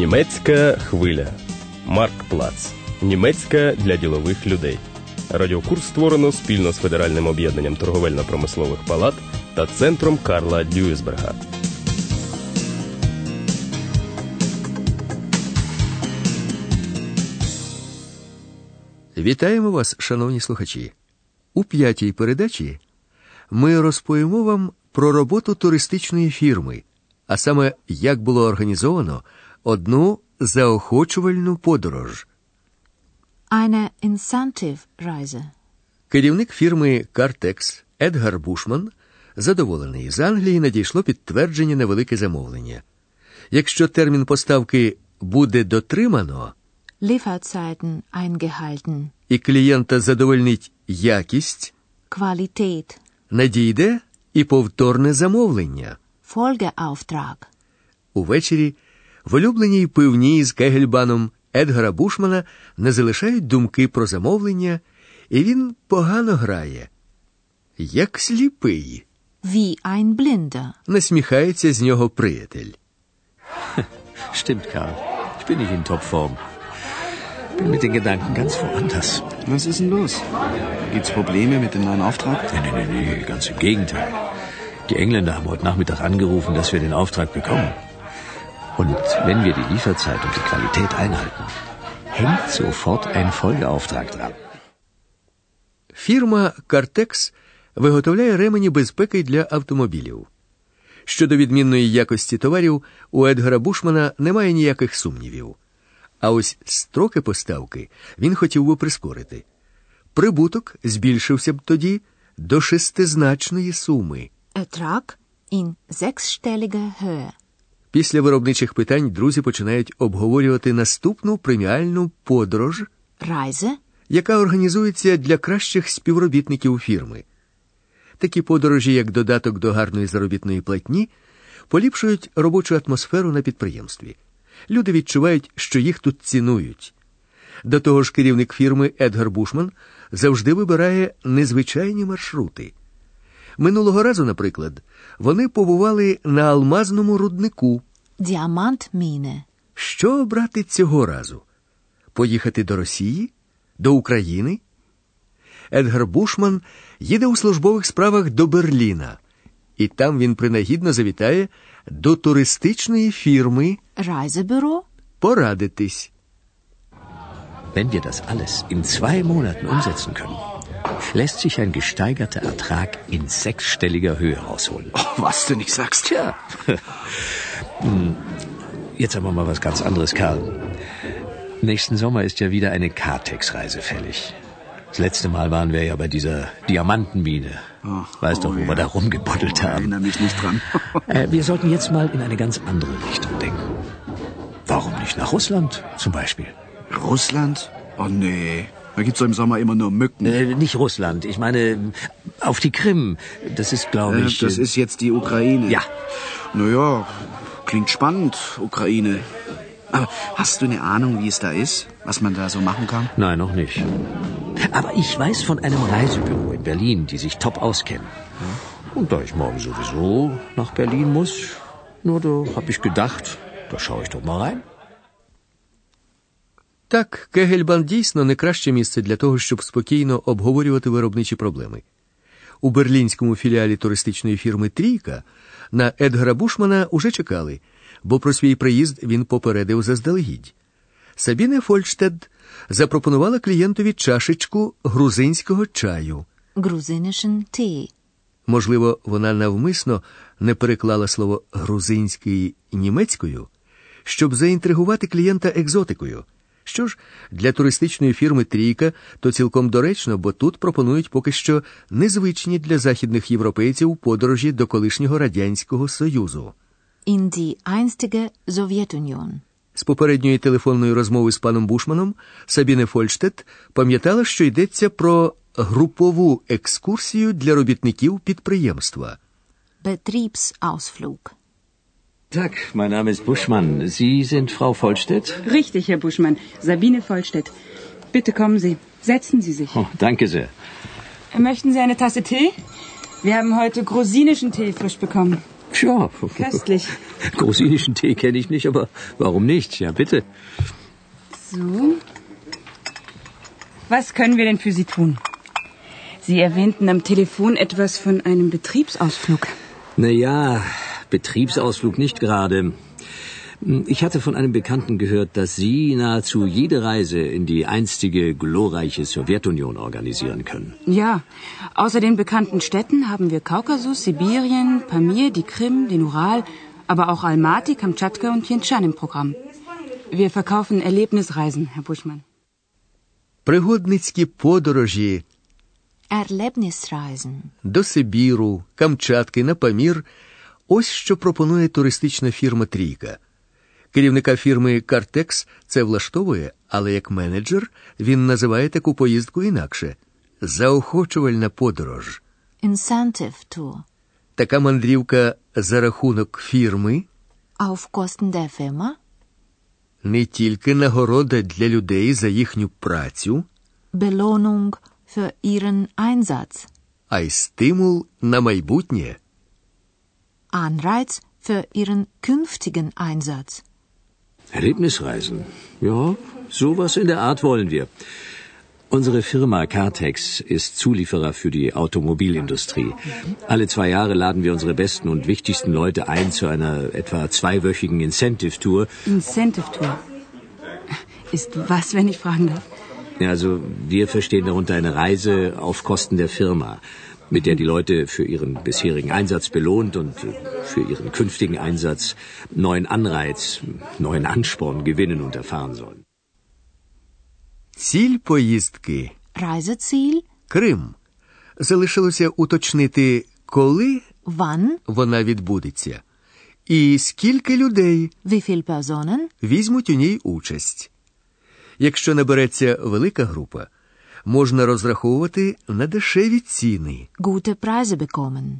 Німецька хвиля. Марк Плац. Німецька для ділових людей. Радіокурс створено спільно з Федеральним об'єднанням торговельно-промислових палат та центром Карла Дюйсберга. Вітаємо вас, шановні слухачі. У п'ятій передачі ми розповімо вам про роботу туристичної фірми, а саме як було організовано одну заохочувальну подорож. Eine Incentive-Reise. Керівник фірми Картекс Едгар Бушман задоволений. З Англії надійшло підтвердження на велике замовлення. Якщо термін поставки буде дотримано, Lieferzeiten eingehalten. і клієнта задовольнить якість, Qualität. надійде і повторне замовлення. Folgeauftrag. Увечері в улюбленій пивній з Кегельбаном Едгара Бушмана не залишають думки про замовлення, і він погано грає. Як сліпий, Wie ein Blinder. насміхається з нього приятель. Stimmt, Karl. Ich bin nicht in Topform. Bin mit den Gedanken ganz woanders. Was ist denn los? Gibt's Probleme mit dem neuen Auftrag? Nee, nee, nee, nee, ganz im Gegenteil. Die Engländer haben heute Nachmittag angerufen, dass wir den Auftrag bekommen. Und wenn wir die Lieferzeit und die Qualität einhalten, hängt sofort ein Folgeauftrag dran. Фірма Картекс виготовляє ремені безпеки для автомобілів. Щодо відмінної якості товарів, у Едгара Бушмана немає ніяких сумнівів. А ось строки поставки він хотів би прискорити. Прибуток збільшився б тоді до шестизначної суми. Ertrag in sechsstelliger Höhe. Після виробничих питань друзі починають обговорювати наступну преміальну подорож, Reise. яка організується для кращих співробітників фірми. Такі подорожі, як додаток до гарної заробітної платні, поліпшують робочу атмосферу на підприємстві. Люди відчувають, що їх тут цінують. До того ж, керівник фірми Едгар Бушман завжди вибирає незвичайні маршрути. Минулого разу, наприклад, вони побували на алмазному руднику. Diamantmine. Що обрати цього разу? Поїхати до Росії? До України? Едгар Бушман їде у службових справах до Берліна, і там він принагідно завітає до туристичної фірми Reisebüro. порадитись. Wenn wir das alles in zwei Monaten umsetzen können, lässt sich ein gesteigerter Ertrag in sechsstelliger Höhe rausholen. Was du nicht sagst. Tja. Hm, Jetzt aber mal was ganz anderes, Karl. Nächsten Sommer ist ja wieder eine Kartex-Reise fällig. Das letzte Mal waren wir ja bei dieser Diamantenmine. weißt doch, wo wir da rumgebuddelt haben. Erinnere mich nicht dran. Äh, wir sollten jetzt mal in eine ganz andere Richtung denken. Warum nicht nach Russland zum Beispiel? Russland? Oh nee. Da gibt's doch im Sommer immer nur Mücken. Äh, nicht Russland, ich meine auf die Krim. Das ist, glaube Äh, ich. das ist jetzt die Ukraine. Ja. Naja, klingt spannend, Ukraine. Aber hast du eine Ahnung, wie es da ist? Was man da so machen kann? Nein, noch nicht. Aber ich weiß von einem Reisebüro in Berlin, die sich top auskennen. Und da ich morgen sowieso nach Berlin muss, nur da habe ich gedacht, da schaue ich doch mal rein. Так, Кегельбан дійсно не краще місце для того, щоб спокійно обговорювати виробничі проблеми. У берлінському філіалі туристичної фірми Трійка на Едгара Бушмана уже чекали, бо про свій приїзд він попередив заздалегідь. Сабіне Фольштед запропонувала клієнтові чашечку грузинського чаю. Grusinischen Tee. Можливо, вона навмисно не переклала слово грузинський німецькою, щоб заінтригувати клієнта екзотикою. Що ж, для туристичної фірми Трійка то цілком доречно, бо тут пропонують поки що незвичні для західних європейців подорожі до колишнього радянського союзу. In die einstige Sowjetunion. З попередньої телефонної розмови з паном Бушманом Сабіне Фольштет пам'ятала, що йдеться про групову екскурсію для робітників підприємства. Betriebsausflug. Tag, mein Name ist Buschmann. Sie sind Frau Vollstedt? Richtig, Herr Buschmann. Sabine Vollstedt. Bitte kommen Sie. Setzen Sie sich. Oh, danke sehr. Möchten Sie eine Tasse Tee? Wir haben heute grusinischen Tee frisch bekommen. Tja, Köstlich. grusinischen Tee kenne ich nicht, aber warum nicht? Ja, bitte. So. Was können wir denn für Sie tun? Sie erwähnten am Telefon etwas von einem Betriebsausflug. Naja, Betriebsausflug nicht gerade. Ich hatte von einem Bekannten gehört, dass Sie nahezu jede Reise in die einstige glorreiche Sowjetunion organisieren können. Ja, außer den bekannten Städten haben wir Kaukasus, Sibirien, Pamir, die Krim, den Ural, aber auch Almaty, Kamtschatka und Tientschan im Programm. Wir verkaufen Erlebnisreisen, Herr Buschmann. Пригодницькі подорожі Erlebnisreisen. до Сибіру, Камчатки на Памір – ось що пропонує туристична фірма Трійка. Керівника фірми Картекс це влаштовує, але як менеджер він називає таку поїздку інакше заохочувальна подорож. Incentive Tour. Така мандрівка за рахунок фірми Auf Kosten der Firma. не тільки нагорода для людей за їхню працю, Belohnung für ihren Einsatz. а й стимул на майбутнє. Anreiz für ihren künftigen Einsatz. Erlebnisreisen? Ja, sowas in der Art wollen wir. Unsere Firma Cartex ist Zulieferer für die Automobilindustrie. Alle zwei Jahre laden wir unsere besten und wichtigsten Leute ein zu einer etwa zweiwöchigen Incentive-Tour. Incentive Tour. Ist was, wenn ich fragen darf? Ja, Also wir verstehen darunter eine Reise auf Kosten der Firma, mit der die Leute für ihren bisherigen Einsatz belohnt und äh, für ihren künftigen Einsatz neuen Anreiz, neuen Ansporn gewinnen und erfahren sollen. Ціль поїздки Reiseziel. Крим. Залишилося уточнити, коли Wann? вона відбудеться, і скільки людей Wie viele Personen? візьмуть у ній участь. Якщо набереться велика група, можна розраховувати на дешеві ціни. Gute Preise bekommen.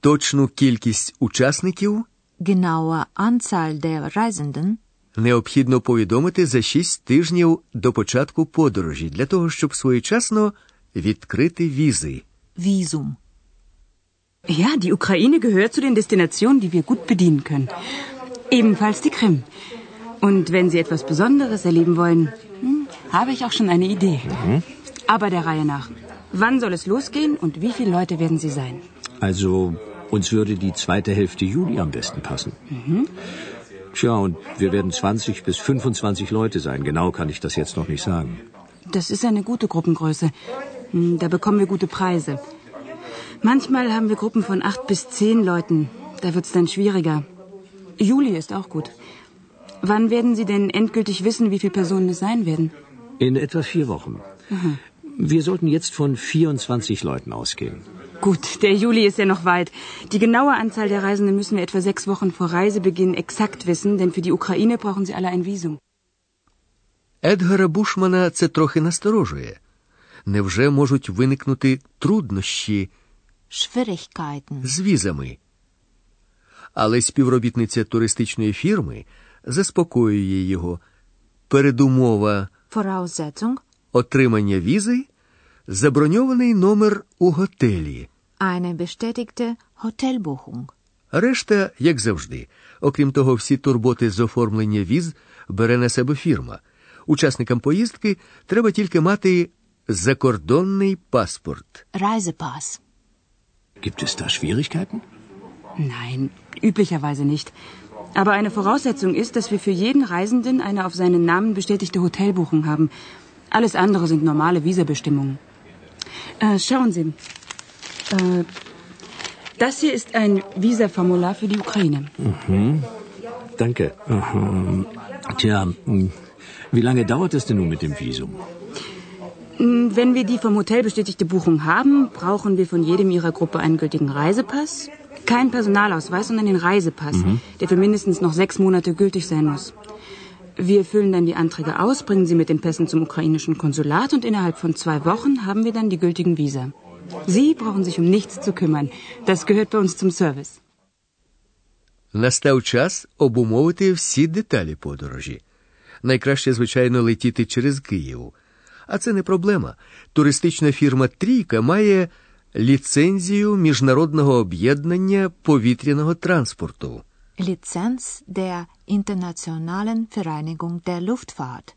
Точну кількість учасників Genaue Anzahl der Reisenden необхідно повідомити за 6 тижнів до початку подорожі для того, щоб своєчасно відкрити візи. Visum. Ja, die Ukraine gehört zu den Destinationen, die wir gut bedienen können. Ebenfalls die Krim. Und wenn Sie etwas Besonderes erleben wollen, hm, habe ich auch schon eine Idee. Aber der Reihe nach. Wann soll es losgehen und wie viele Leute werden Sie sein? Also uns würde die zweite Hälfte Juli am besten passen. Tja, und wir werden 20 bis 25 Leute sein. Genau kann ich das jetzt noch nicht sagen. Das ist eine gute Gruppengröße. Hm, Da bekommen wir gute Preise. Manchmal haben wir Gruppen von acht bis zehn Leuten. Da wird's dann schwieriger. Juli ist auch gut. Wann werden Sie denn endgültig wissen, wie viele Personen es sein werden? In etwa vier Wochen. Mhm. Wir sollten jetzt von 24 Leuten ausgehen. Gut, der Juli ist ja noch weit. Die genaue Anzahl der Reisenden müssen wir etwa sechs Wochen vor Reisebeginn exakt wissen, denn für die Ukraine brauchen sie alle ein Visum. Едгара Бушмана це трохи насторожує. Невже можуть виникнути труднощі Schwierigkeiten. з візами? Але співробітниця туристичної фірми заспокоює його. Передумова Voraussetzung. отримання візи заброньований номер у готелі. Eine bestätigte Hotelbuchung. Решта, як завжди. Окрім того, всі турботи з оформлення віз бере на себе фірма. Учасникам поїздки треба тільки мати закордонний паспорт. Reisepass. Gibt es da Schwierigkeiten? Nein, üblicherweise nicht. Aber eine Voraussetzung ist, dass wir für jeden Reisenden eine auf seinen Namen bestätigte Hotelbuchung haben. Alles andere sind normale Visabestimmungen. Äh, schauen Sie. Äh, das hier ist ein Visaformular für die Ukraine. Danke. Ähm, Tja, hm, wie lange dauert es denn nun mit dem Visum? Mm, Wenn wir die vom Hotel bestätigte Buchung haben, brauchen wir von jedem Ihrer Gruppe einen gültigen Reisepass. Kein Personalausweis, sondern den Reisepass, der für mindestens noch sechs Monate gültig sein muss. Wir füllen dann die Anträge aus, bringen sie mit den Pässen zum ukrainischen Konsulat und innerhalb von zwei Wochen haben wir dann die gültigen Visa. Sie brauchen sich um nichts zu kümmern. Das gehört bei uns zum Service. Настав час обумовити всі деталі подорожі. Найкраще, звичайно, летіти через Київ. А це не проблема. Туристична фірма Трійка має Ліцензію міжнародного об'єднання повітряного транспорту. Lizenz der Internationalen Vereinigung der Luftfahrt.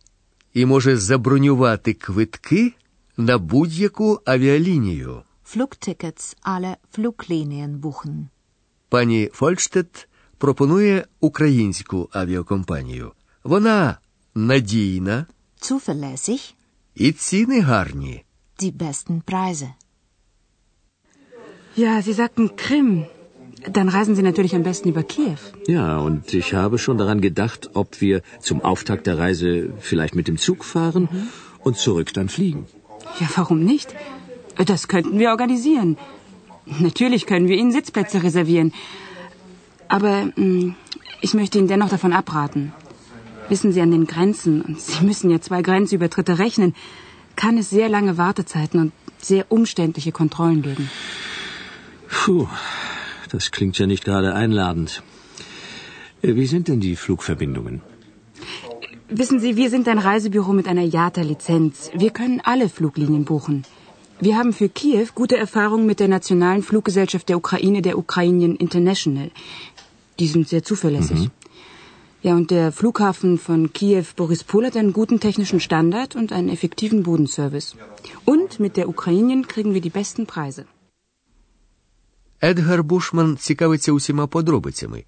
і може забронювати квитки на будь-яку авіалінію. Flugtickets alle Fluglinien buchen. Пані Фольштет пропонує українську авіакомпанію. Вона надійна Zuverlässig, і ціни гарні. die besten Preise. Ja, Sie sagten Krim. Dann reisen Sie natürlich am besten über Kiew. Ja, und ich habe schon daran gedacht, ob wir zum Auftakt der Reise vielleicht mit dem Zug fahren und zurück dann fliegen. Ja, warum nicht? Das könnten wir organisieren. Natürlich können wir Ihnen Sitzplätze reservieren. Aber mh, ich möchte Ihnen dennoch davon abraten. Wissen Sie an den Grenzen, und Sie müssen ja zwei Grenzübertritte rechnen, kann es sehr lange Wartezeiten und sehr umständliche Kontrollen geben. Puh, das klingt ja nicht gerade einladend. Äh, Wie sind denn die Flugverbindungen? Wissen Sie, wir sind ein Reisebüro mit einer JATA-Lizenz. Wir können alle Fluglinien buchen. Wir haben für Kiew gute Erfahrungen mit der nationalen Fluggesellschaft der Ukraine, der Ukrainian International. Die sind sehr zuverlässig. Ja, und der Flughafen von Kiew Borispol hat einen guten technischen Standard und einen effektiven Bodenservice. Und mit der Ukrainian kriegen wir die besten Preise. Едгар Бушман цікавиться усіма подробицями.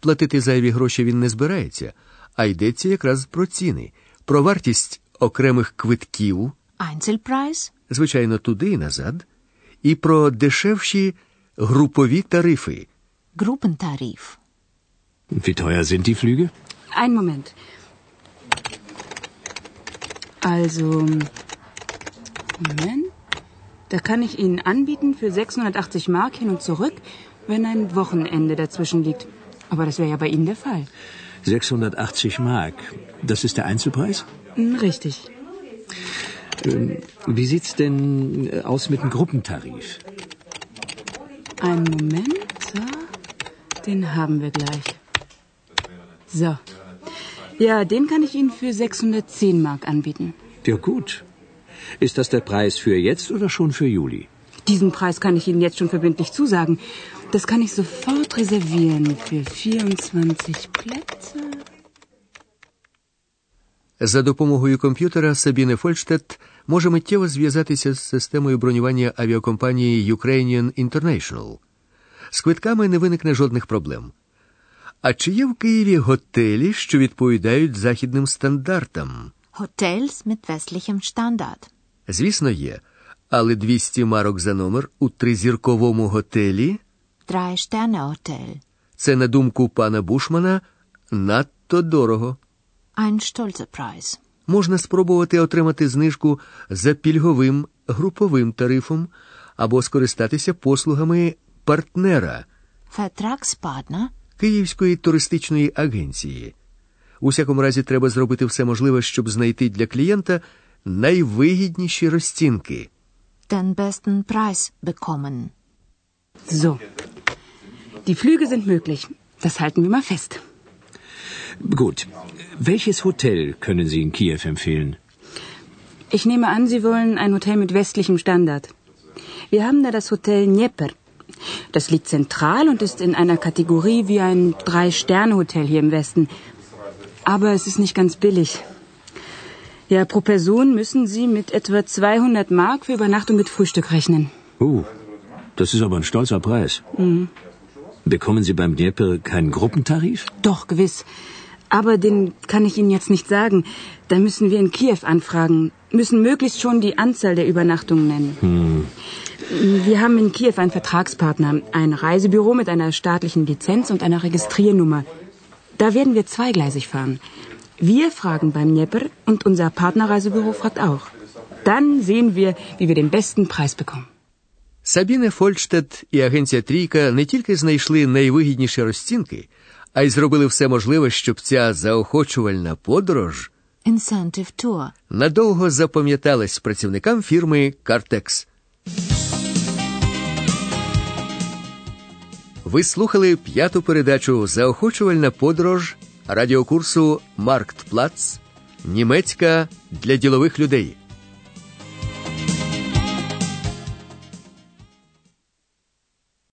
Платити зайві гроші він не збирається, а йдеться якраз про ціни, про вартість окремих квитків, Einzelpreis, звичайно, туди і назад, і про дешевші групові тарифи. Gruppentarif. Wie teuer sind die Flüge? Einen Moment. Also, Moment. Da kann ich Ihnen anbieten für 680 Mark hin und zurück, wenn ein Wochenende dazwischen liegt. Aber das wäre ja bei Ihnen der Fall. 680 Mark. Das ist der Einzelpreis? Hm, Richtig. Wie sieht's denn äh, aus mit dem Gruppentarif? Einen Moment. So. Den haben wir gleich. So. Ja, den kann ich Ihnen für 610 Mark anbieten. Ja gut. Ist das der Preis für jetzt oder schon für Juli? Diesen Preis kann ich Ihnen jetzt schon verbindlich zusagen. Das kann ich sofort reservieren für 24 Plätze. За допомогою комп'ютера Сабіне Фольштедт може миттєво зв'язатися з системою бронювання авіакомпанії Ukrainian International. З квитками не виникне жодних проблем. А чи є в Києві готелі, що відповідають західним стандартам? Hotels mit westlichem Standard. Звісно, є. Але 200 марок за номер у тризірковому готелі Drei Sterne Hotel. це, на думку пана Бушмана, надто дорого. Ein stolzer Preis. можна спробувати отримати знижку за пільговим груповим тарифом або скористатися послугами партнера Vertragspartner, Київської туристичної агенції. У всякому разі, треба зробити все можливе, щоб знайти для клієнта найвигідніші розцінки. den besten Preis bekommen. So. Die Flüge sind möglich. Das halten wir mal fest. Gut. Welches Hotel können Sie in Kiew empfehlen? Ich nehme an, Sie wollen ein Hotel mit westlichem Standard. Wir haben da das Hotel Dnieper. Das liegt zentral und ist in einer Kategorie wie ein Drei-Sterne-Hotel hier im Westen. Aber es ist nicht ganz billig. Ja, pro Person müssen Sie mit etwa 200 Mark für Übernachtung mit Frühstück rechnen. Oh, das ist aber ein stolzer Preis. Bekommen Sie beim Dnieper keinen Gruppentarif? Doch, gewiss. Aber den kann ich Ihnen jetzt nicht sagen. Da müssen wir in Kiew anfragen, müssen möglichst schon die Anzahl der Übernachtungen nennen. Wir haben in Kiew einen Vertragspartner, ein Reisebüro mit einer staatlichen Lizenz und einer Registriernummer. Da werden wir zweigleisig fahren. Wir fragen beim Dnieper und unser Partnerreisebüro fragt auch. Dann sehen wir, wie wir den besten Preis bekommen. Сабіне Фольштедт і агенція Трійка не тільки знайшли найвигідніші розцінки, а й зробили все можливе, щоб ця заохочувальна подорож Incentive Tour. надовго запам'яталась працівникам фірми Картекс. Ви слухали п'яту передачу Заохочувальна подорож радіокурсу Марктплац Німецька для ділових людей.